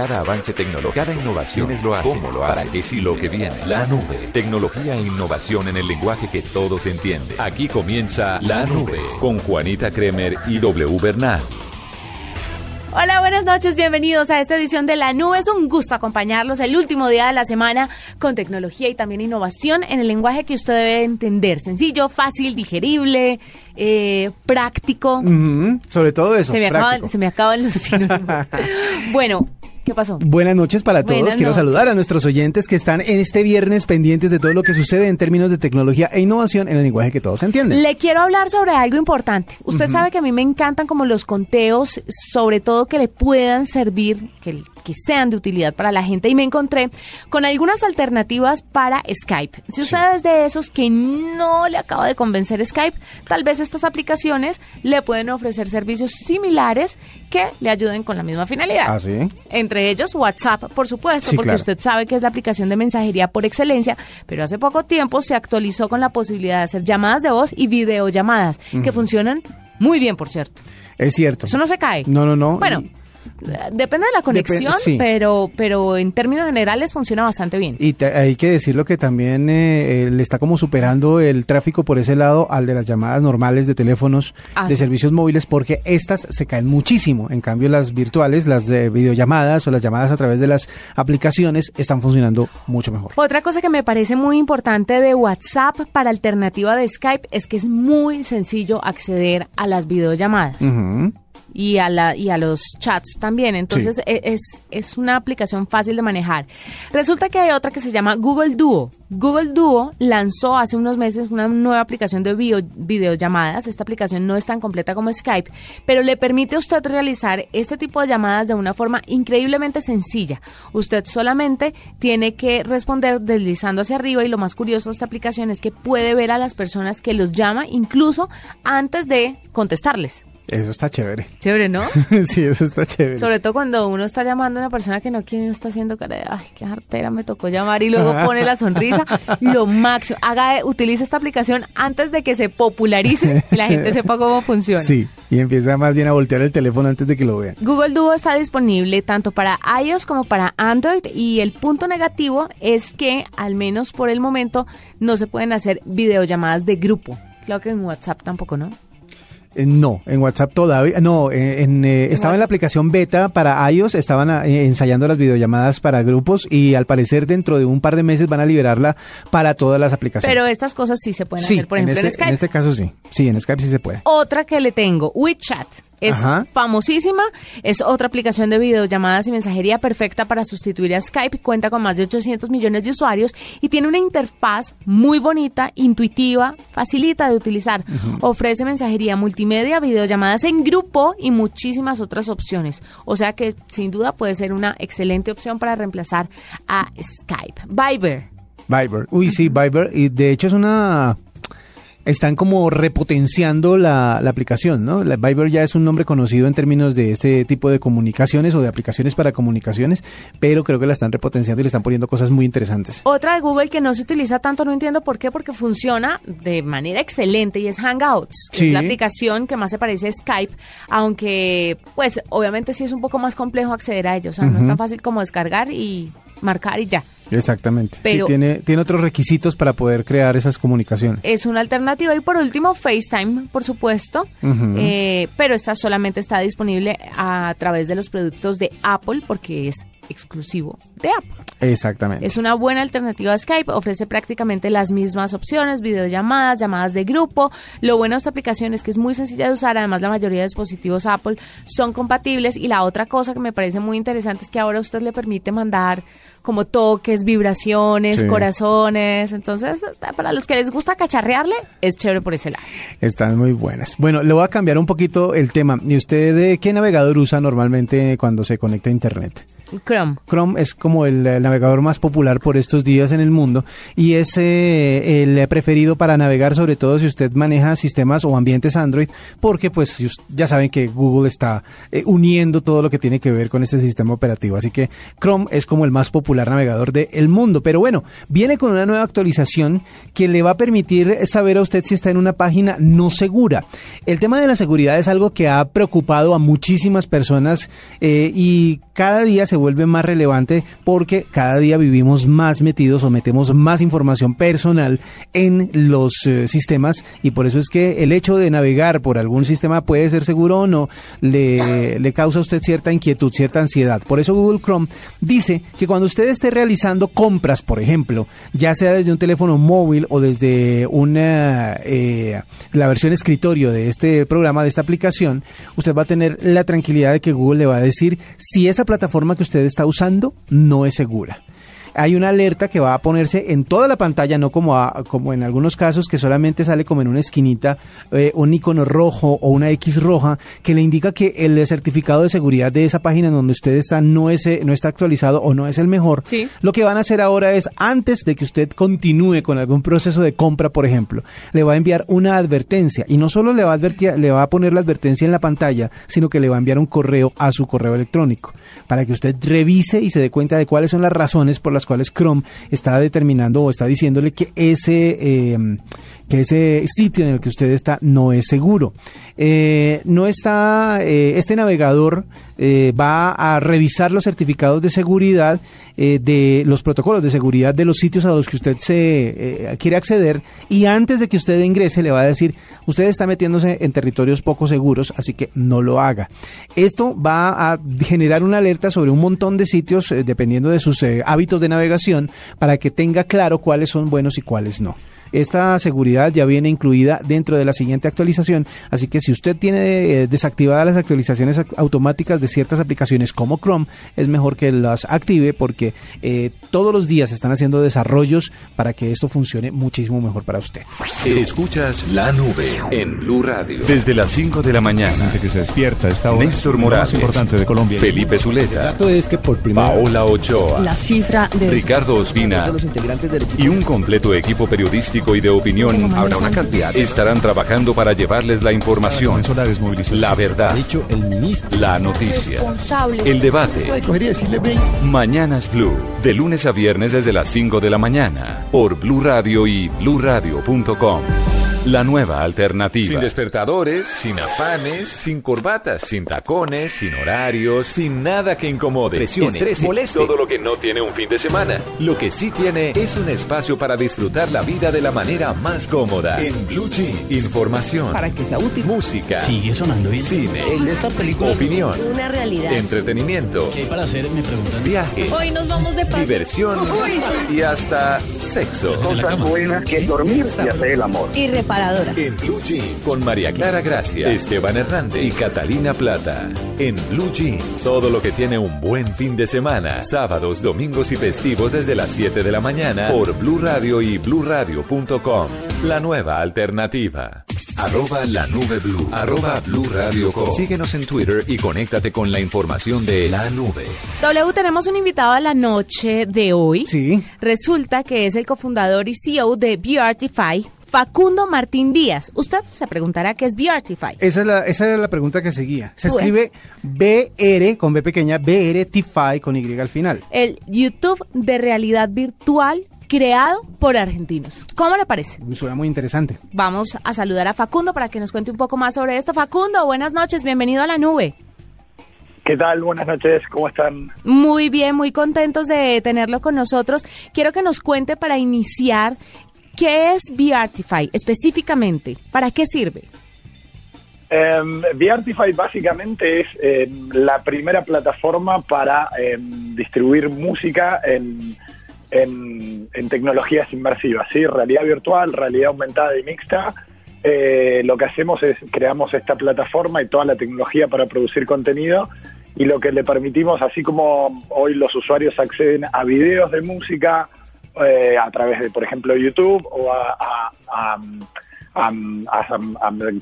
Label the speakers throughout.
Speaker 1: Cada avance tecnológico, cada innovación es lo hace. ¿Cómo lo hace? ¿Para qué sí lo que viene? La nube. Tecnología e innovación en el lenguaje que todos entienden. Aquí comienza La Nube con Juanita Kremer y W Bernal.
Speaker 2: Hola, buenas noches, bienvenidos a esta edición de La Nube. Es un gusto acompañarlos el último día de la semana con tecnología y también innovación en el lenguaje que usted debe entender. Sencillo, fácil, digerible, eh, práctico.
Speaker 3: Sobre todo eso.
Speaker 2: Se me,
Speaker 3: práctico.
Speaker 2: acaban, se me acaban los sinónimos. bueno, ¿Qué pasó?
Speaker 3: Buenas noches para todos.
Speaker 2: Buenas
Speaker 3: Quiero
Speaker 2: noches.
Speaker 3: saludar a nuestros oyentes que están en este viernes pendientes de todo lo que sucede en términos de tecnología e innovación en el lenguaje que todos entienden.
Speaker 2: Le quiero hablar sobre algo importante. Usted sabe que a mí me encantan como los conteos, sobre todo que le puedan servir, que, que sean de utilidad para la gente. Y me encontré con algunas alternativas para Skype. Si usted es de esos que no le acaba de convencer Skype, tal vez estas aplicaciones le pueden ofrecer servicios similares que le ayuden con la misma finalidad.
Speaker 3: ¿Ah, sí?
Speaker 2: Entre ellos WhatsApp, por supuesto,
Speaker 3: Sí,
Speaker 2: porque
Speaker 3: claro.
Speaker 2: usted sabe que es la aplicación de mensajería por excelencia, pero hace poco tiempo se actualizó con la posibilidad de hacer llamadas de voz y videollamadas, que funcionan muy bien, por cierto.
Speaker 3: Es cierto.
Speaker 2: Eso no se cae.
Speaker 3: No, no, no.
Speaker 2: Bueno,
Speaker 3: Y-
Speaker 2: depende de la conexión,
Speaker 3: sí.
Speaker 2: pero, pero en términos generales funciona bastante bien.
Speaker 3: Y te- hay que decirlo que también eh, eh, le está como superando el tráfico por ese lado al de las llamadas normales de teléfonos
Speaker 2: Ah,
Speaker 3: de
Speaker 2: sí.
Speaker 3: servicios móviles porque estas se caen muchísimo. En cambio las virtuales, las de videollamadas o las llamadas a través de las aplicaciones están funcionando mucho mejor.
Speaker 2: Otra cosa que me parece muy importante de WhatsApp para alternativa de Skype es que es muy sencillo acceder a las videollamadas.
Speaker 3: Ujú.
Speaker 2: Y a la y a los chats también. Entonces e- es, es una aplicación fácil de manejar. Resulta que hay otra que se llama Google Duo. Google Duo lanzó hace unos meses una nueva aplicación de video- videollamadas. Esta aplicación no es tan completa como Skype, pero le permite a usted realizar este tipo de llamadas de una forma increíblemente sencilla. Usted solamente tiene que responder deslizando hacia arriba y lo más curioso de esta aplicación es que puede ver a las personas que los llama incluso antes de contestarles.
Speaker 3: Eso está chévere.
Speaker 2: Chévere, ¿no?
Speaker 3: sí, eso está chévere.
Speaker 2: Sobre todo cuando uno está llamando a una persona que no quiere, uno está haciendo cara de, ay, qué artera, me tocó llamar y luego pone la sonrisa. Lo máximo. Haga, utilice esta aplicación antes de que se popularice y la gente sepa cómo funciona.
Speaker 3: Sí, y empieza más bien a voltear el teléfono antes de que lo vean.
Speaker 2: Google Duo está disponible tanto para iOS como para Android y el punto negativo es que, al menos por el momento, no se pueden hacer videollamadas de grupo. Claro que en WhatsApp tampoco, ¿no?
Speaker 3: Eh, No, en WhatsApp todavía, no, eh, en, eh, estaba en la aplicación beta para iOS, estaban eh, ensayando las videollamadas para grupos y al parecer dentro de un par de meses van a liberarla para todas las aplicaciones.
Speaker 2: Pero estas cosas sí se pueden
Speaker 3: sí,
Speaker 2: hacer, por ejemplo,
Speaker 3: en,
Speaker 2: en,
Speaker 3: este,
Speaker 2: Skype.
Speaker 3: en este caso sí, sí, en Skype sí se puede.
Speaker 2: Otra que le tengo, WeChat. Es
Speaker 3: Ajá.
Speaker 2: famosísima, es otra aplicación de videollamadas y mensajería perfecta para sustituir a Skype, cuenta con más de 800 millones de usuarios y tiene una interfaz muy bonita, intuitiva, facilita de utilizar. Ofrece mensajería multimedia, videollamadas en grupo y muchísimas otras opciones. O sea que sin duda puede ser una excelente opción para reemplazar a Skype. Viber.
Speaker 3: Viber, uy sí, Viber, y de hecho es una... Están como repotenciando la, la aplicación, ¿no? La Viber ya es un nombre conocido en términos de este tipo de comunicaciones o de aplicaciones para comunicaciones, pero creo que la están repotenciando y le están poniendo cosas muy interesantes.
Speaker 2: Otra de Google que no se utiliza tanto, no entiendo por qué, porque funciona de manera excelente y es Hangouts, que
Speaker 3: Sí.
Speaker 2: es la aplicación que más se parece a Skype, aunque pues obviamente sí es un poco más complejo acceder a ellos, o sea, no es tan fácil como descargar y marcar y ya.
Speaker 3: Exactamente.
Speaker 2: Pero-
Speaker 3: sí, tiene, tiene otros requisitos para poder crear esas comunicaciones.
Speaker 2: Es una alternativa y por último FaceTime, por supuesto, eh, pero esta solamente está disponible a través de los productos de Apple porque es exclusivo de Apple.
Speaker 3: Exactamente.
Speaker 2: Es una buena alternativa a Skype, ofrece prácticamente las mismas opciones, videollamadas, llamadas de grupo. Lo bueno de esta aplicación es que es muy sencilla de usar, además la mayoría de dispositivos Apple son compatibles y la otra cosa que me parece muy interesante es que ahora usted le permite mandar como toques, vibraciones,
Speaker 3: Sí.
Speaker 2: corazones, entonces para los que les gusta cacharrearle es chévere por ese lado.
Speaker 3: Están muy buenas. Bueno, le voy a cambiar un poquito el tema. ¿Y usted de qué navegador usa normalmente cuando se conecta a Internet?
Speaker 2: Chrome.
Speaker 3: Chrome es como el, eh, navegador más popular por estos días en el mundo y es eh, el preferido para navegar, sobre todo si usted maneja sistemas o ambientes Android, porque pues ya saben que Google está eh, uniendo todo lo que tiene que ver con este sistema operativo. Así que Chrome es como el más popular navegador del mundo. Pero bueno, viene con una nueva actualización que le va a permitir saber a usted si está en una página no segura. El tema de la seguridad es algo que ha preocupado a muchísimas personas eh, y cada día se vuelve más relevante porque cada día vivimos más metidos o metemos más información personal en los eh, sistemas y por eso es que el hecho de navegar por algún sistema puede ser seguro o no, le, le causa a usted cierta inquietud, cierta ansiedad. Por eso Google Chrome dice que cuando usted esté realizando compras, por ejemplo, ya sea desde un teléfono móvil o desde una eh, la versión escritorio de este programa, de esta aplicación, usted va a tener la tranquilidad de que Google le va a decir si esa plataforma que usted está usando no es segura hay una alerta que va a ponerse en toda la pantalla, no como, como en algunos casos que solamente sale como en una esquinita eh, un icono rojo o una X roja que le indica que el certificado de seguridad de esa página en donde usted está no, es, eh, no está actualizado o no es el mejor. Lo que van a hacer ahora es, antes de que usted continúe con algún proceso de compra, por ejemplo, le va a enviar una advertencia y no solo le va a, advertir, le va a poner la advertencia en la pantalla, sino que le va a enviar un correo a su correo electrónico para que usted revise y se dé cuenta de cuáles son las razones por las cuales Chrome está determinando o está diciéndole que ese, eh, que ese sitio en el que usted está no es seguro. Eh, no está, eh, este navegador va a revisar los certificados de seguridad de los protocolos de seguridad de los sitios a los que usted se quiere acceder y antes de que usted ingrese le va a decir usted está metiéndose en territorios poco seguros así que no lo haga esto va a generar una alerta sobre un montón de sitios dependiendo de sus hábitos de navegación para que tenga claro cuáles son buenos y cuáles no esta seguridad ya viene incluida dentro de la siguiente actualización, así que si usted tiene eh, desactivadas las actualizaciones automáticas de ciertas aplicaciones como Chrome, es mejor que las active porque eh, todos los días están haciendo desarrollos para que esto funcione muchísimo mejor para usted.
Speaker 1: Escuchas la nube en Blue Radio desde las 5 de la mañana.
Speaker 4: que se despierta esta
Speaker 1: Néstor Morales,
Speaker 4: más importante de Colombia.
Speaker 1: Felipe Zuleta.
Speaker 4: es que por
Speaker 1: Paola Ochoa.
Speaker 2: La cifra de
Speaker 1: Ricardo Ospina y un completo equipo periodístico y de opinión habrá una cantidad. Estarán trabajando para llevarles la información, la verdad, la noticia, el debate. Mañanas Blue, de lunes a viernes desde las 5 de la mañana, por Blue Radio y bluradio.com. La nueva alternativa. Sin despertadores, sin afanes, sin corbatas, sin tacones, sin horarios, sin nada que incomode, presione, estrese, moleste. Todo lo que no tiene un fin de semana. Lo que sí tiene es un espacio para disfrutar la vida de la manera más cómoda. En Blue Jeans. Información.
Speaker 2: Para que sea útil.
Speaker 1: Música.
Speaker 5: Sigue sonando bien.
Speaker 1: Cine.
Speaker 5: En esta película.
Speaker 1: Opinión.
Speaker 6: Una realidad.
Speaker 1: Entretenimiento.
Speaker 5: ¿Qué hay para hacer? Me preguntan.
Speaker 1: Viajes.
Speaker 6: Hoy nos vamos de paz.
Speaker 1: Diversión. Y hasta sexo.
Speaker 7: Cosas buenas que dormir y hacer el amor.
Speaker 6: Y
Speaker 1: En Blue Jeans, con María Clara Gracia, Esteban Hernández y Catalina Plata. En Blue Jeans, todo lo que tiene un buen fin de semana. Sábados, domingos y festivos desde las 7 de la mañana por Blue Radio y bluradio.com. La nueva alternativa. Arroba la nube blue. Arroba blue radio com. Síguenos en Twitter y conéctate con la información de la nube.
Speaker 2: W, tenemos un invitado a la noche de hoy.
Speaker 3: Sí.
Speaker 2: Resulta que es el cofundador y CEO de Beartify, Facundo Martín Díaz. Usted se preguntará qué es Beartify.
Speaker 3: Esa, es la, esa era la pregunta que seguía. Se
Speaker 2: Pues.
Speaker 3: escribe BR con B pequeña, BRTFI con Y al final.
Speaker 2: El YouTube de realidad virtual creado por argentinos. ¿Cómo le parece?
Speaker 3: Suena muy interesante.
Speaker 2: Vamos a saludar a Facundo para que nos cuente un poco más sobre esto. Facundo, buenas noches, bienvenido a la nube.
Speaker 7: ¿Qué tal? Buenas noches, ¿cómo están?
Speaker 2: Muy bien, muy contentos de tenerlo con nosotros. Quiero que nos cuente para iniciar qué es Beartify específicamente, para qué sirve.
Speaker 7: Um, Beartify básicamente es em, la primera plataforma para em, distribuir música en, en, en tecnologías inmersivas, ¿sí? realidad virtual, realidad aumentada y mixta. Eh, lo que hacemos es creamos esta plataforma y toda la tecnología para producir contenido y lo que le permitimos, así como hoy los usuarios acceden a videos de música eh, a través de, por ejemplo, YouTube o a, a-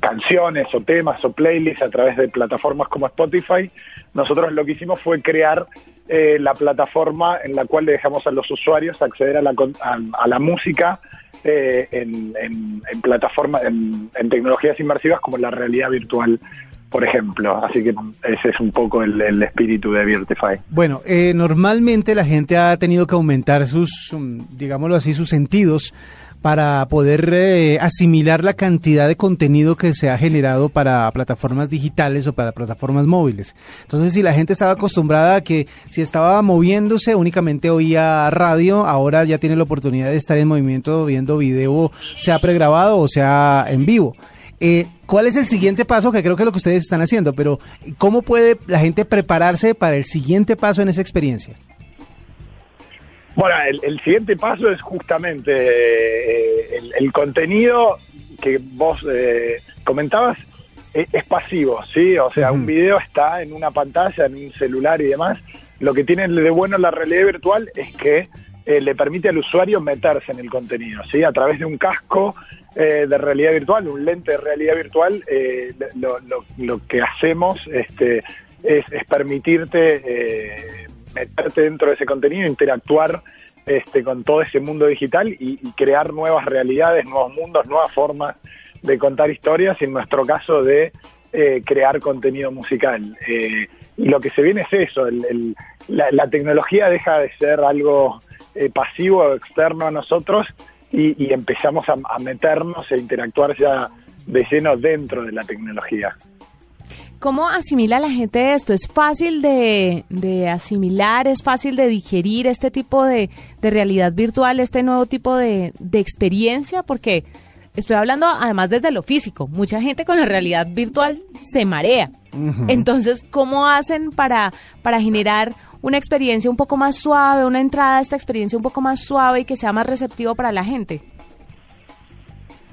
Speaker 7: canciones o temas o playlists a través de plataformas como Spotify, nosotros lo que hicimos fue crear eh, la plataforma en la cual le dejamos a los usuarios acceder a la, a, a la música eh, en, en- en, en tecnologías inmersivas como la realidad virtual, por ejemplo. Así que ese es un poco el, el espíritu de Virtify.
Speaker 3: Bueno, eh, normalmente la gente ha tenido que aumentar sus, mm, digámoslo así, sus sentidos para poder eh, asimilar la cantidad de contenido que se ha generado para plataformas digitales o para plataformas móviles. Entonces, si la gente estaba acostumbrada a que si estaba moviéndose únicamente oía radio, ahora ya tiene la oportunidad de estar en movimiento viendo video, sea pregrabado o sea en vivo. Eh, ¿Cuál es el siguiente paso? Que creo que es lo que ustedes están haciendo, pero ¿cómo puede la gente prepararse para el siguiente paso en esa experiencia?
Speaker 7: Bueno, el, el siguiente paso es justamente eh, el, el contenido que vos eh, comentabas es, es pasivo, ¿sí? O sea, un video está en una pantalla, en un celular y demás. Lo que tiene de bueno la realidad virtual es que eh, le permite al usuario meterse en el contenido, ¿sí? A través de un casco eh, de realidad virtual, un lente de realidad virtual, eh, lo, lo- lo que hacemos este, es, permitirte eh, meterte dentro de ese contenido, interactuar este, con todo ese mundo digital y, crear nuevas realidades, nuevos mundos, nuevas formas de contar historias, y en nuestro caso de eh, crear contenido musical. Eh, y lo que se viene es eso, el- la tecnología deja de ser algo eh, pasivo o externo a nosotros y, y empezamos a, a meternos e interactuar ya de lleno dentro de la tecnología.
Speaker 2: ¿Cómo asimila la gente esto? ¿Es fácil de, de asimilar, es fácil de digerir este tipo de, de realidad virtual, este nuevo tipo de, de experiencia? Porque estoy hablando además desde lo físico. Mucha gente con la realidad virtual se marea. Entonces, ¿cómo hacen para, para generar una experiencia un poco más suave, una entrada a esta experiencia un poco más suave y que sea más receptivo para la gente?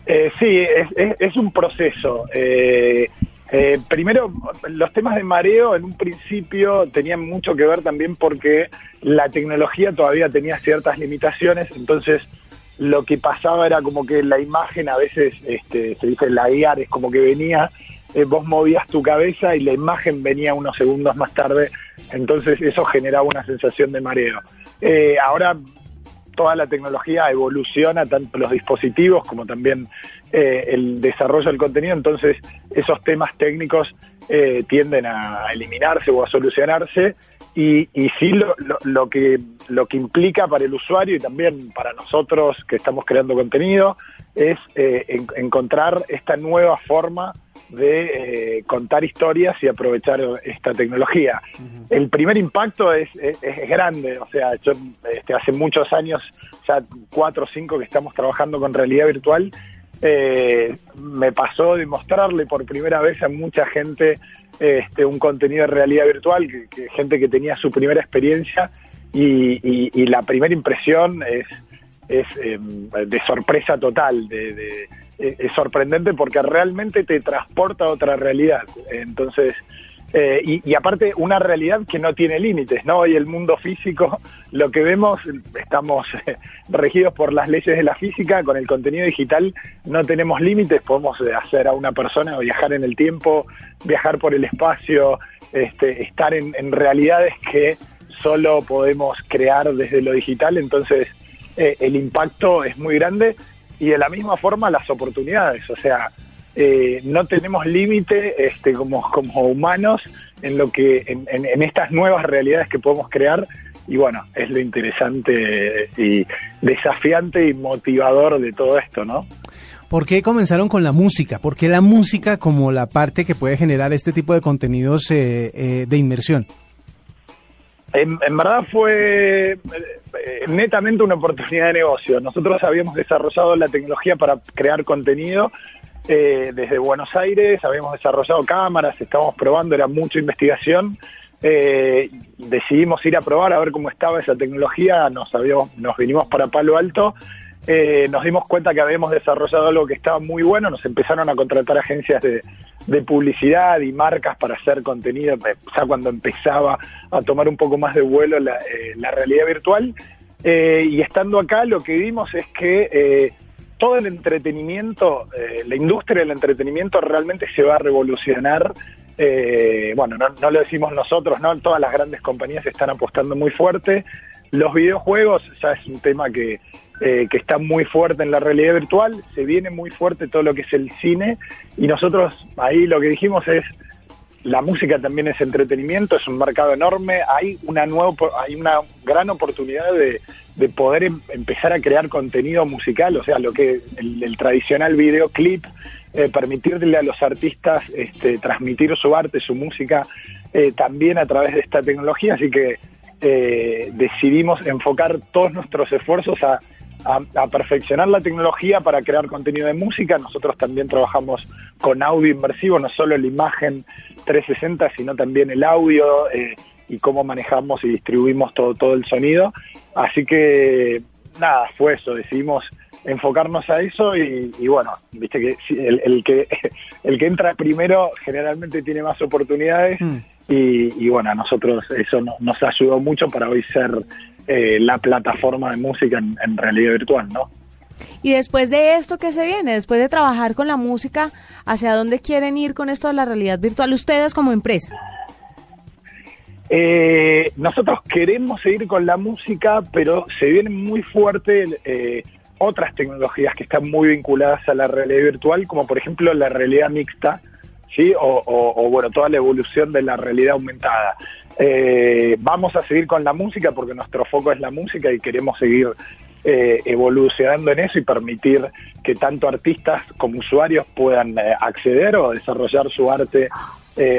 Speaker 7: Eh, sí, es, es- es un proceso. Eh, eh, primero, los temas de mareo en un principio tenían mucho que ver también porque la tecnología todavía tenía ciertas limitaciones, entonces lo que pasaba era como que la imagen a veces, este, se dice laguear, es como que venía, eh, vos movías tu cabeza y la imagen venía unos segundos más tarde, entonces eso generaba una sensación de mareo. Eh, ahora toda la tecnología evoluciona, tanto los dispositivos como también eh, el desarrollo del contenido, entonces esos temas técnicos eh, tienden a eliminarse o a solucionarse y, y sí lo, lo- lo que, lo que implica para el usuario y también para nosotros que estamos creando contenido es en- encontrar esta nueva forma de eh, contar historias y aprovechar esta tecnología. El primer impacto es, es- es grande, o sea, yo este, hace muchos años, ya cuatro o cinco que estamos trabajando con realidad virtual, eh, me pasó de mostrarle por primera vez a mucha gente este, un contenido de realidad virtual, que, que gente que tenía su primera experiencia y, y- y la primera impresión es, es eh, de sorpresa total, de, de- es sorprendente porque realmente te transporta a otra realidad. Entonces, eh, y, y aparte una realidad que no tiene límites, ¿no? Hoy el mundo físico, lo que vemos, estamos eh, regidos por las leyes de la física, con el contenido digital no tenemos límites, podemos eh, hacer a una persona viajar en el tiempo, viajar por el espacio, este, estar en, en realidades que solo podemos crear desde lo digital, entonces eh, el impacto es muy grande y de la misma forma las oportunidades, o sea, eh, no tenemos límite este, como, como humanos en lo que en, estas nuevas realidades que podemos crear y bueno, es lo interesante y desafiante y motivador de todo esto, ¿no?
Speaker 3: ¿Por qué comenzaron con la música? ¿Por qué la música como la parte que puede generar este tipo de contenidos eh, eh, de inmersión?
Speaker 7: En, verdad fue eh, netamente una oportunidad de negocio. Nosotros habíamos desarrollado la tecnología para crear contenido eh, desde Buenos Aires, habíamos desarrollado cámaras, estábamos probando, era mucha investigación. Eh, decidimos ir a probar a ver cómo estaba esa tecnología, nos, habíamos, nos vinimos para Palo Alto, eh, nos dimos cuenta que habíamos desarrollado algo que estaba muy bueno, nos empezaron a contratar agencias de, de publicidad y marcas para hacer contenido, ya cuando empezaba a tomar un poco más de vuelo la, eh, la realidad virtual. Eh, y estando acá lo que vimos es que eh, todo el entretenimiento, eh, la industria del entretenimiento realmente se va a revolucionar. Bueno, no, no lo decimos nosotros, ¿no? Todas las grandes compañías están apostando muy fuerte. Los videojuegos ya es un tema que, eh, que está muy fuerte en la realidad virtual, se viene muy fuerte todo lo que es el cine y nosotros ahí lo que dijimos es la música también es entretenimiento, es un mercado enorme, hay una nueva, hay una gran oportunidad de, de poder em- empezar a crear contenido musical, o sea, lo que el, tradicional videoclip, eh, permitirle a los artistas este, transmitir su arte, su música, eh, también a través de esta tecnología, así que eh, decidimos enfocar todos nuestros esfuerzos a, perfeccionar la tecnología para crear contenido de música. Nosotros también trabajamos con audio inmersivo, no solo la imagen 360, sino también el audio eh, y cómo manejamos y distribuimos todo, todo el sonido. Así que nada, fue eso, decidimos enfocarnos a eso y, bueno, viste que el, el que el que entra primero generalmente tiene más oportunidades
Speaker 3: Mm.
Speaker 7: Y, y bueno, a nosotros eso no- nos ayudó mucho para hoy ser eh, la plataforma de música en, en realidad virtual, ¿no?
Speaker 2: Y después de esto, ¿qué se viene? Después de trabajar con la música, ¿hacia dónde quieren ir con esto de la realidad virtual ustedes como empresa?
Speaker 7: Eh, nosotros queremos seguir con la música, pero se vienen muy fuerte eh, otras tecnologías que están muy vinculadas a la realidad virtual, como por ejemplo la realidad mixta, ¿sí? O, bueno, toda la evolución de la realidad aumentada. Eh, vamos a seguir con la música porque nuestro foco es la música y queremos seguir eh, evolucionando en eso y permitir que tanto artistas como usuarios puedan eh, acceder o desarrollar su arte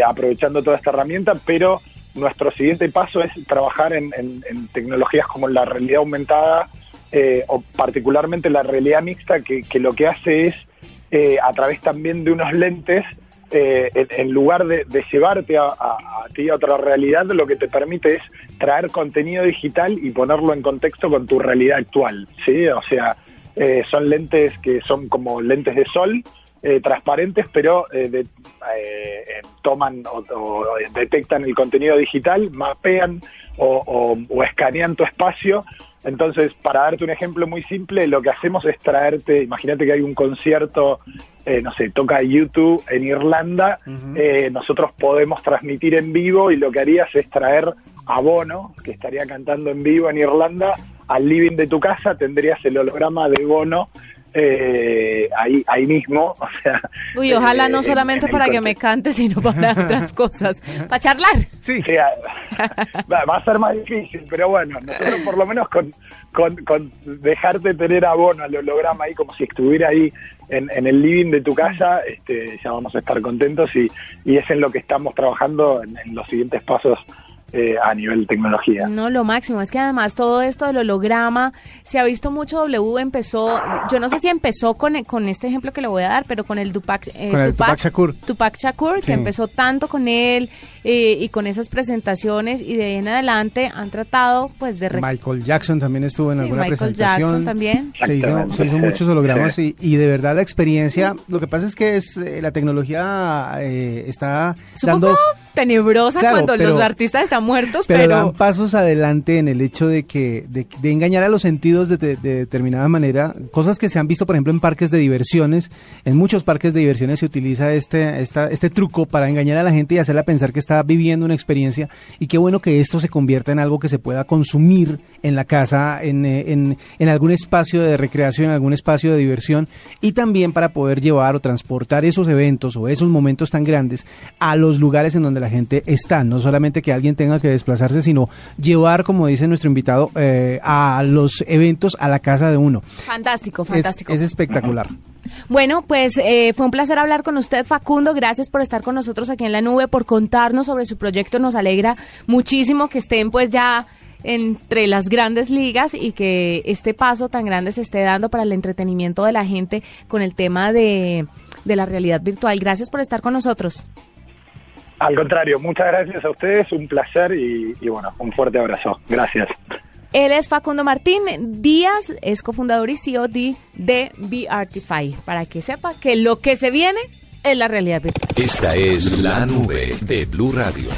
Speaker 7: aprovechando toda esta herramienta, pero nuestro siguiente paso es trabajar en, tecnologías como la realidad aumentada o particularmente la realidad mixta, que, que lo que hace es, a través también de unos lentes, eh, en, lugar de, llevarte a, ti a otra realidad, lo que te permite es traer contenido digital y ponerlo en contexto con tu realidad actual, ¿sí? O sea, eh, son lentes que son como lentes de sol, eh, transparentes, pero eh, de- eh, eh, toman o, detectan el contenido digital, mapean o- o escanean tu espacio. Entonces, para darte un ejemplo muy simple, lo que hacemos es traerte, imagínate que hay un concierto, eh, no sé, toca YouTube en Irlanda, eh, nosotros podemos transmitir en vivo y lo que harías es traer a Bono, que estaría cantando en vivo en Irlanda, al living de tu casa, tendrías el holograma de Bono eh, ahí, ahí mismo. O sea,
Speaker 2: Uy, ojalá
Speaker 7: eh,
Speaker 2: no
Speaker 7: en-
Speaker 2: solamente para que me cante, sino para otras cosas, para charlar.
Speaker 3: Sí.
Speaker 7: va va a ser más difícil, pero bueno, nosotros por lo menos con, con, con dejarte tener a Bono, al holograma ahí, como si estuviera ahí en, en el living de tu casa, este, ya vamos a estar contentos y, y es en lo que estamos trabajando en, en los siguientes pasos eh, a nivel tecnología.
Speaker 2: No, lo máximo. Es que además todo esto del holograma, se ha visto mucho W, empezó, yo no sé si empezó con, con este ejemplo que le voy a dar, pero con el Tupac, eh,
Speaker 3: Con el Tupac Shakur.
Speaker 2: Tupac Shakur,
Speaker 3: Sí.
Speaker 2: que empezó tanto con él eh, y con esas presentaciones y de ahí en adelante han tratado pues de...
Speaker 3: Michael Jackson también estuvo en
Speaker 2: Sí,
Speaker 3: alguna
Speaker 2: Michael
Speaker 3: presentación.
Speaker 2: Jackson también.
Speaker 3: Se hizo, se hizo muchos hologramas y, y de verdad la experiencia, lo que pasa es que es eh, la tecnología eh, está
Speaker 2: Es un
Speaker 3: dando...
Speaker 2: poco tenebrosa
Speaker 3: Claro,
Speaker 2: cuando
Speaker 3: pero-
Speaker 2: los artistas están muertos,
Speaker 3: Pero,
Speaker 2: pero...
Speaker 3: dan pasos adelante en el hecho de que de, de engañar a los sentidos de, de- de determinada manera, cosas que se han visto, por ejemplo, en parques de diversiones. En muchos parques de diversiones se utiliza este esta, este truco para engañar a la gente y hacerla pensar que está viviendo una experiencia. Y qué bueno que esto se convierta en algo que se pueda consumir en la casa, en, eh, en, en algún espacio de recreación, en algún espacio de diversión, y también para poder llevar o transportar esos eventos o esos momentos tan grandes a los lugares en donde la gente está. No solamente que alguien tenga que desplazarse, sino llevar, como dice nuestro invitado, eh, a los eventos a la casa de uno.
Speaker 2: Fantástico,
Speaker 3: Es,
Speaker 2: fantástico.
Speaker 3: es espectacular.
Speaker 2: Bueno, pues eh, fue un placer hablar con usted, Facundo. Gracias por estar con nosotros aquí en la nube, por contarnos sobre su proyecto. Nos alegra muchísimo que estén pues ya entre las grandes ligas y que este paso tan grande se esté dando para el entretenimiento de la gente con el tema de, de la realidad virtual. Gracias por estar con nosotros.
Speaker 7: Al contrario, muchas gracias a ustedes, un placer y, y bueno, un fuerte abrazo. Gracias.
Speaker 2: Él es Facundo Martín Díaz, es cofundador y CEO de, de Beartify, para que sepa que lo que se viene es la realidad virtual.
Speaker 1: Esta es la nube de Blue Radio.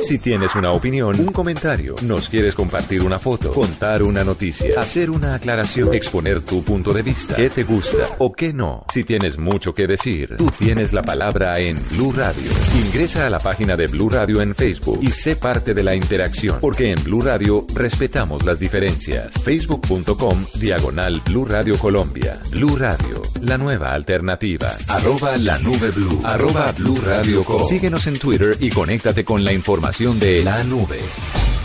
Speaker 1: Si tienes una opinión, un comentario, nos quieres compartir una foto, contar una noticia, hacer una aclaración, exponer tu punto de vista, qué te gusta o qué no. Si tienes mucho que decir, tú tienes la palabra en Blue Radio. Ingresa a la página de Blue Radio en Facebook y sé parte de la interacción, porque en Blue Radio respetamos las diferencias. Facebook.com diagonal Blue Radio Colombia. Blue Radio, la nueva alternativa. Arroba la nube blue. Arroba Blue Radio Co. Síguenos en Twitter y conéctate con la información de la nube.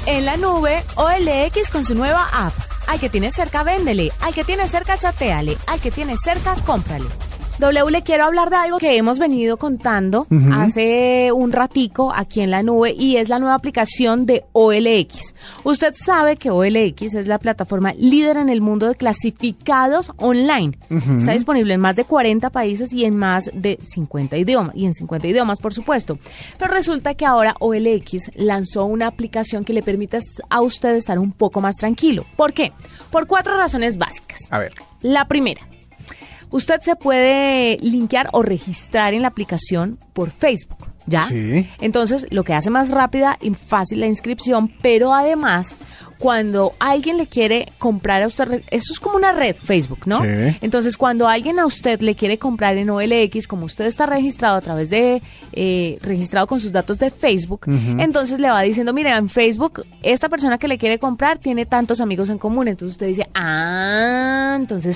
Speaker 2: En la nube, OLX con su nueva app. Al que tiene cerca, véndele. Al que tiene cerca, chateale. Al que tiene cerca, cómprale. W, le quiero hablar de algo que hemos venido contando hace un ratico aquí en la nube y es la nueva aplicación de OLX. Usted sabe que OLX es la plataforma líder en el mundo de clasificados online. Está disponible en más de 40 países y en más de 50 idiomas, y en 50 idiomas, por supuesto. Pero resulta que ahora OLX lanzó una aplicación que le permite a usted estar un poco más tranquilo. ¿Por qué? Por cuatro razones básicas.
Speaker 3: A ver.
Speaker 2: La primera, usted se puede linkear o registrar en la aplicación por Facebook. ¿Ya?
Speaker 3: Sí.
Speaker 2: Entonces, lo que hace más rápida y fácil la inscripción, pero además, cuando alguien le quiere comprar a usted, eso es como una red, Facebook, ¿no?
Speaker 3: Sí.
Speaker 2: Entonces, cuando alguien a usted le quiere comprar en OLX, como usted está registrado a través de, eh, registrado con sus datos de Facebook, entonces le va diciendo, mire, en Facebook, esta persona que le quiere comprar tiene tantos amigos en común. Entonces usted dice, ah, entonces,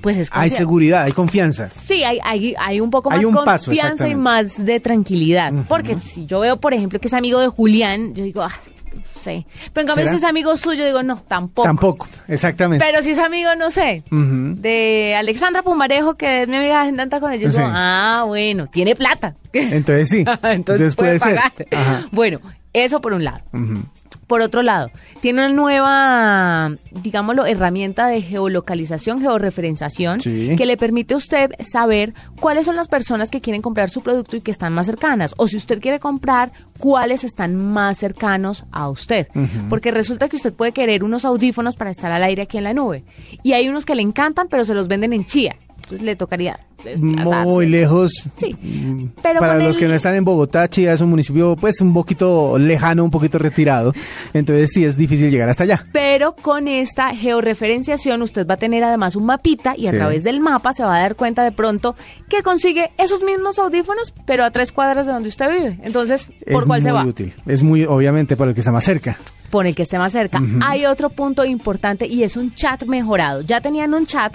Speaker 2: pues es
Speaker 3: Hay seguridad, hay confianza.
Speaker 2: Sí, hay, hay, hay un poco más
Speaker 3: Hay un paso,
Speaker 2: confianza y más de tranquilidad. Porque si yo veo, por ejemplo, que es amigo de Julián, yo digo, ah, no sé. Pero en cambio,
Speaker 3: ¿Será?
Speaker 2: si es amigo suyo, digo, no, tampoco.
Speaker 3: Tampoco, exactamente.
Speaker 2: Pero si es amigo, no sé, de Alexandra Pumarejo, que es mi amiga en tanta con ellos,
Speaker 3: Sí.
Speaker 2: digo, ah, bueno, tiene plata.
Speaker 3: Entonces sí.
Speaker 2: Entonces, puede,
Speaker 3: puede
Speaker 2: pagar.
Speaker 3: ser. Ajá.
Speaker 2: Bueno, eso por un lado.
Speaker 3: Ujú.
Speaker 2: Por otro lado, tiene una nueva, digámoslo, herramienta de geolocalización, georreferenciación,
Speaker 3: Sí.
Speaker 2: que le permite a usted saber cuáles son las personas que quieren comprar su producto y que están más cercanas. O si usted quiere comprar, cuáles están más cercanos a usted. Porque resulta que usted puede querer unos audífonos para estar al aire aquí en la nube. Y hay unos que le encantan, pero se los venden en Chía. Entonces le tocaría desplazarse.
Speaker 3: Muy lejos.
Speaker 2: Sí.
Speaker 3: Mm,
Speaker 2: Pero
Speaker 3: Para los
Speaker 2: el-
Speaker 3: que no están en Bogotá, Chía es un municipio pues un poquito lejano, un poquito retirado. Entonces sí es difícil llegar hasta allá.
Speaker 2: Pero con esta georreferenciación usted va a tener además un mapita y a
Speaker 3: Sí.
Speaker 2: través del mapa se va a dar cuenta de pronto que consigue esos mismos audífonos, pero a tres cuadras de donde usted vive. Entonces, ¿por
Speaker 3: es
Speaker 2: cuál
Speaker 3: muy
Speaker 2: se va?
Speaker 3: útil. Es muy, obviamente, para el que está más cerca.
Speaker 2: Por el que esté más cerca. Hay otro punto importante y es un chat mejorado. Ya tenían un chat,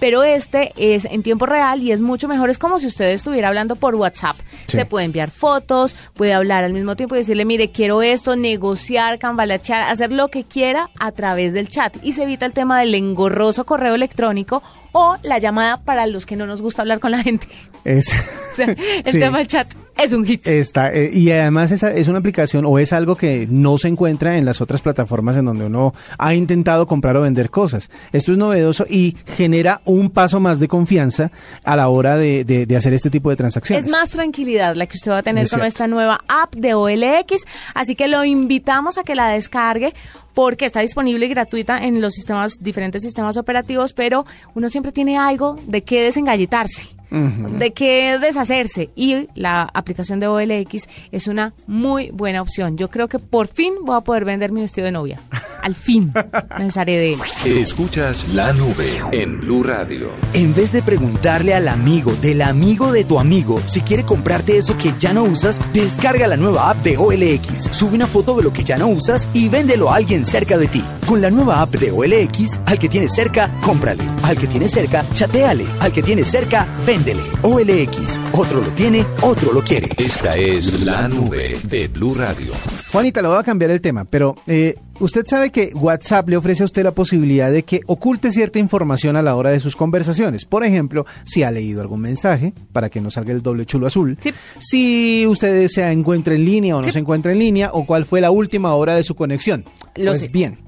Speaker 2: pero este es en tiempo real y es mucho mejor. Es como si usted estuviera hablando por WhatsApp.
Speaker 3: Sí.
Speaker 2: Se puede enviar fotos, puede hablar al mismo tiempo y decirle, mire, quiero esto, negociar, cambalachear, hacer lo que quiera a través del chat. Y se evita el tema del engorroso correo electrónico o la llamada para los que no nos gusta hablar con la gente.
Speaker 3: Es,
Speaker 2: O sea, el
Speaker 3: Sí.
Speaker 2: tema del chat es un hit.
Speaker 3: Está, eh, y además esa es una aplicación o es algo que no se encuentra en las otras plataformas en donde uno ha intentado comprar o vender cosas. Esto es novedoso y genera un paso más de confianza a la hora de, de- de hacer este tipo de transacciones.
Speaker 2: Es más tranquilidad la que usted va a tener
Speaker 3: Es
Speaker 2: con
Speaker 3: cierto.
Speaker 2: nuestra nueva app de OLX, así que lo invitamos a que la descargue porque está disponible y gratuita en los sistemas diferentes sistemas operativos, pero uno siempre tiene algo de qué de qué deshacerse y la aplicación de OLX es una muy buena opción. Yo creo que por fin voy a poder vender mi vestido de novia. Al fin me desharé de él.
Speaker 1: Escuchas la nube en Blue Radio.
Speaker 4: En vez de preguntarle al amigo del amigo de tu amigo si quiere comprarte eso que ya no usas, descarga la nueva app de OLX, sube una foto de lo que ya no usas y véndelo a alguien cerca de ti. Con la nueva app de OLX, al que tienes cerca, cómprale. Al que tienes cerca, chateale. Al que tienes cerca, véndele. OLX, otro lo tiene, otro lo quiere.
Speaker 1: Esta es la nube de Blue Radio.
Speaker 3: Juanita, lo voy a cambiar el tema, pero eh, usted sabe que WhatsApp le ofrece a usted la posibilidad de que oculte cierta información a la hora de sus conversaciones. Por ejemplo, si ha leído algún mensaje, para que no salga el doble chulo azul.
Speaker 2: Sí.
Speaker 3: Si usted se encuentra en línea o no
Speaker 2: Sí.
Speaker 3: se encuentra en línea, o cuál fue la última hora de su conexión.
Speaker 2: Lo
Speaker 3: pues
Speaker 2: sé.
Speaker 3: bien.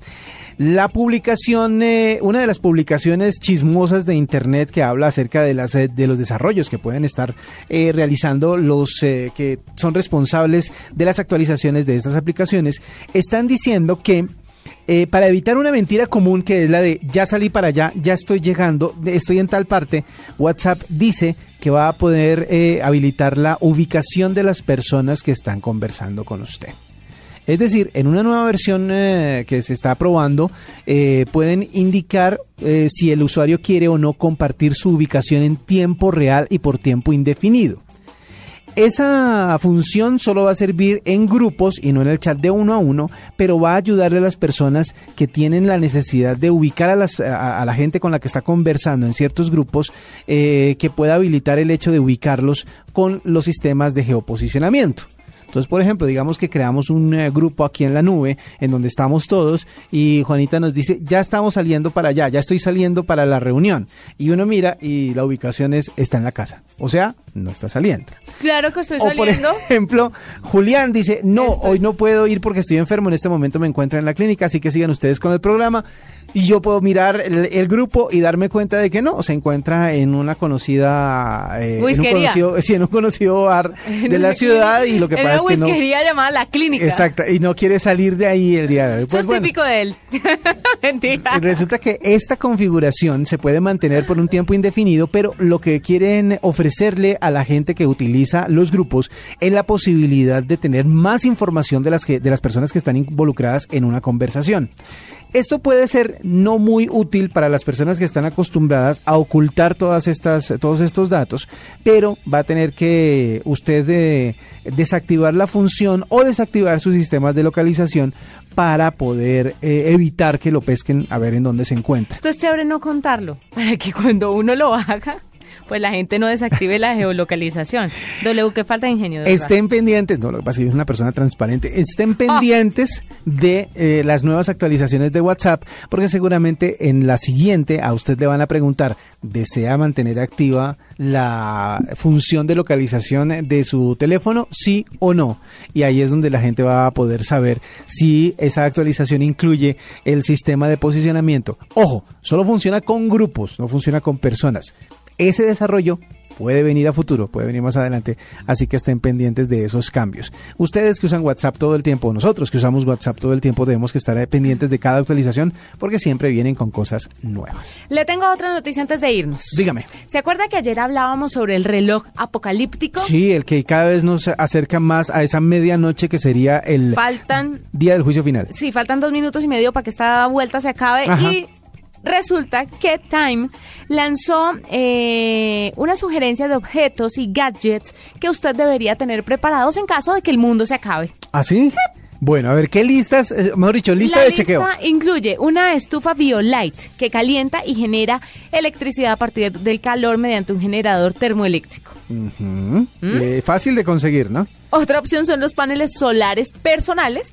Speaker 3: La publicación, eh, una de las publicaciones chismosas de Internet que habla acerca de, las, eh, de los desarrollos que pueden estar eh, realizando los eh, que son responsables de las actualizaciones de estas aplicaciones, están diciendo que eh, para evitar una mentira común que es la de ya salí para allá, ya estoy llegando, estoy en tal parte, WhatsApp dice que va a poder eh, habilitar la ubicación de las personas que están conversando con usted. Es decir, en una nueva versión eh, que se está probando, eh, pueden indicar eh, si el usuario quiere o no compartir su ubicación en tiempo real y por tiempo indefinido. Esa función solo va a servir en grupos y no en el chat de uno a uno, pero va a ayudarle a las personas que tienen la necesidad de ubicar a, la gente con la que está conversando en ciertos grupos, que pueda habilitar el hecho de ubicarlos con los sistemas de geoposicionamiento. Entonces, por ejemplo, digamos que creamos un eh, grupo aquí en la nube en donde estamos todos y Juanita nos dice, ya estamos saliendo para allá, ya estoy saliendo para la reunión. Y uno mira y la ubicación es, está en la casa. O sea, no está saliendo.
Speaker 2: Claro que estoy
Speaker 3: O por
Speaker 2: saliendo.
Speaker 3: ejemplo, Julián dice, no,
Speaker 2: Estoy-
Speaker 3: hoy no puedo ir porque estoy enfermo, en este momento me encuentro en la clínica, así que sigan ustedes con el programa. Y yo puedo mirar el, el grupo y darme cuenta de que no, se encuentra en una conocida, eh, en un conocido, sí, en un conocido bar de la ciudad y lo que
Speaker 2: en
Speaker 3: pasa
Speaker 2: una
Speaker 3: es que no.
Speaker 2: whiskería llamada La Clínica.
Speaker 3: Exacto, y no quiere salir de ahí el día de hoy.
Speaker 2: Eso
Speaker 3: Pues
Speaker 2: es
Speaker 3: bueno,
Speaker 2: típico de él. Mentira.
Speaker 3: Resulta que esta configuración se puede mantener por un tiempo indefinido, pero lo que quieren ofrecerle a la gente que utiliza los grupos es la posibilidad de tener más información de las, que, de las personas que están involucradas en una conversación. Esto puede ser no muy útil para las personas que están acostumbradas a ocultar todas estas, todos estos datos, pero va a tener que usted eh, desactivar la función o desactivar sus sistemas de localización para poder eh, evitar que lo pesquen a ver en dónde se encuentra.
Speaker 2: Esto es chévere no contarlo, para que cuando uno lo haga, pues la gente no desactive la geolocalización. W, que falta de ingenio. de.
Speaker 3: Estén pendientes, no, lo que pasa es que soy una persona transparente, estén pendientes de eh, las nuevas actualizaciones de WhatsApp, porque seguramente en la siguiente a usted le van a preguntar, ¿desea mantener activa la función de localización de su teléfono? Sí o no. Y ahí es donde la gente va a poder saber si esa actualización incluye el sistema de posicionamiento. Ojo, solo funciona con grupos, no funciona con personas. Ese desarrollo puede venir a futuro, puede venir más adelante, así que estén pendientes de esos cambios. Ustedes que usan WhatsApp todo el tiempo, nosotros que usamos WhatsApp todo el tiempo, debemos que estar pendientes de cada actualización porque siempre vienen con cosas nuevas.
Speaker 2: Le tengo otra noticia antes de irnos.
Speaker 3: Dígame.
Speaker 2: ¿Se acuerda que ayer hablábamos sobre el reloj apocalíptico?
Speaker 3: Sí, el que cada vez nos acerca más a esa medianoche que sería el
Speaker 2: Faltan,
Speaker 3: día del juicio final.
Speaker 2: sí, faltan dos minutos y medio para que esta vuelta se acabe
Speaker 3: Ajá.
Speaker 2: y resulta que Time lanzó eh, una sugerencia de objetos y gadgets que usted debería tener preparados en caso de que el mundo se acabe.
Speaker 3: ¿Ah, sí? Bueno, a ver, ¿qué listas? Eh, Mejor dicho, lista
Speaker 2: La
Speaker 3: de
Speaker 2: lista
Speaker 3: chequeo.
Speaker 2: incluye una estufa BioLite que calienta y genera electricidad a partir del calor mediante un generador termoeléctrico.
Speaker 3: Ujú. Eh, fácil de conseguir, ¿no?
Speaker 2: Otra opción son los paneles solares personales.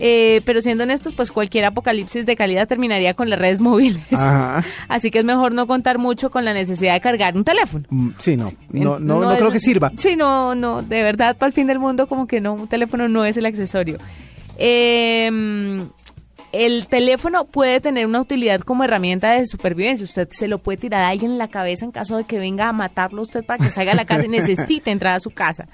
Speaker 2: Eh, pero siendo honestos, pues cualquier apocalipsis de calidad terminaría con las redes móviles.
Speaker 3: Ajá.
Speaker 2: Así que es mejor no contar mucho con la necesidad de cargar un teléfono.
Speaker 3: Mm, Sí, no. No, no, no,
Speaker 2: es-
Speaker 3: creo que sirva.
Speaker 2: Sí, no, no, de verdad, para el fin del mundo, como que no, un teléfono no es el accesorio. Eh, el teléfono puede tener una utilidad como herramienta de supervivencia. Usted se lo puede tirar a alguien en la cabeza en caso de que venga a matarlo usted para que salga a la casa y necesite entrar a su casa.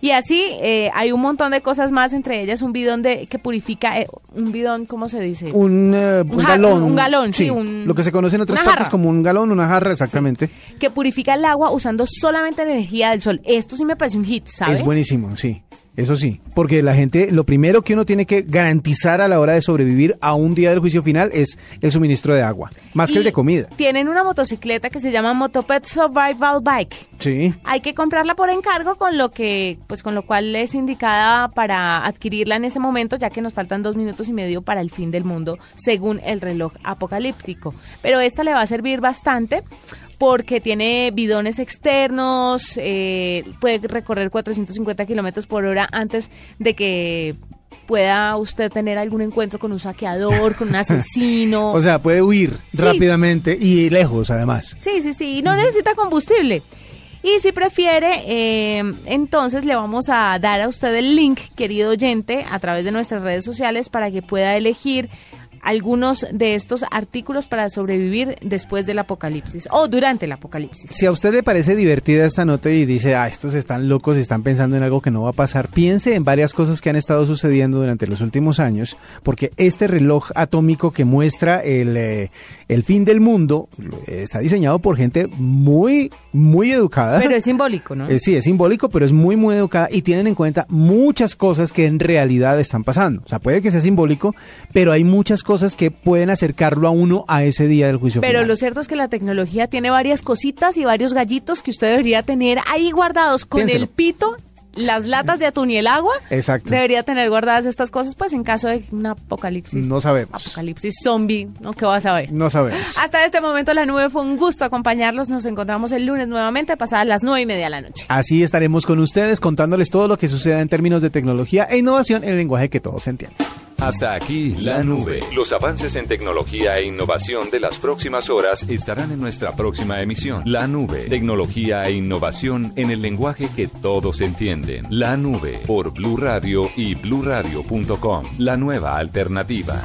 Speaker 2: Y así eh, hay un montón de cosas más, entre ellas un bidón de que purifica, eh, un bidón, ¿cómo se dice?
Speaker 3: Un, eh, un galón.
Speaker 2: un galón, sí, un-
Speaker 3: lo que se conoce en otras partes como un galón, una jarra, exactamente.
Speaker 2: que purifica el agua usando solamente energía del sol. Esto sí me parece un hit, ¿sabe?
Speaker 3: Es buenísimo, sí. Eso sí, porque la gente, lo primero que uno tiene que garantizar a la hora de sobrevivir a un día del juicio final es el suministro de agua, más que el de comida.
Speaker 2: Tienen una motocicleta que se llama Motoped Survival Bike.
Speaker 3: Sí.
Speaker 2: Hay que comprarla por encargo, con lo que, pues con lo cual es indicada para adquirirla en este momento, ya que nos faltan dos minutos y medio para el fin del mundo, según el reloj apocalíptico. Pero esta le va a servir bastante porque tiene bidones externos, eh, puede recorrer 450 kilómetros por hora antes de que pueda usted tener algún encuentro con un saqueador, con un asesino.
Speaker 3: O sea, puede huir
Speaker 2: Sí.
Speaker 3: rápidamente y lejos además.
Speaker 2: Sí, sí, sí, y no necesita combustible. Y si prefiere, eh, entonces le vamos a dar a usted el link, querido oyente, a través de nuestras redes sociales para que pueda elegir algunos de estos artículos para sobrevivir después del apocalipsis o durante el apocalipsis.
Speaker 3: Si a usted le parece divertida esta nota y dice, ah, estos están locos y están pensando en algo que no va a pasar, piense en varias cosas que han estado sucediendo durante los últimos años, porque este reloj atómico que muestra el, eh, el fin del mundo eh, está diseñado por gente muy, muy educada.
Speaker 2: Pero es simbólico, ¿no?
Speaker 3: Eh, sí, es simbólico, pero es muy, muy educada y tienen en cuenta muchas cosas que en realidad están pasando. O sea, puede que sea simbólico, pero hay muchas cosas que pueden acercarlo a uno a ese día del juicio
Speaker 2: Pero
Speaker 3: final.
Speaker 2: lo cierto es que la tecnología tiene varias cositas y varios gallitos que usted debería tener ahí guardados con
Speaker 3: Piénselo.
Speaker 2: el pito. Las latas de atún y el agua.
Speaker 3: Exacto.
Speaker 2: Debería tener guardadas estas cosas, pues en caso de un apocalipsis.
Speaker 3: No sabemos.
Speaker 2: Apocalipsis zombie, ¿no? ¿Qué vas a ver?
Speaker 3: No sabemos.
Speaker 2: Hasta este momento la nube fue un gusto acompañarlos. Nos encontramos el lunes nuevamente, pasadas las nueve y media de la noche.
Speaker 3: Así estaremos con ustedes contándoles todo lo que suceda en términos de tecnología e innovación en el lenguaje que todos entienden.
Speaker 1: Hasta aquí la nube. Los avances en tecnología e innovación de las próximas horas estarán en nuestra próxima emisión. La nube. Tecnología e innovación en el lenguaje que todos entienden. La nube por Blue Radio y bluradio.com. La nueva alternativa.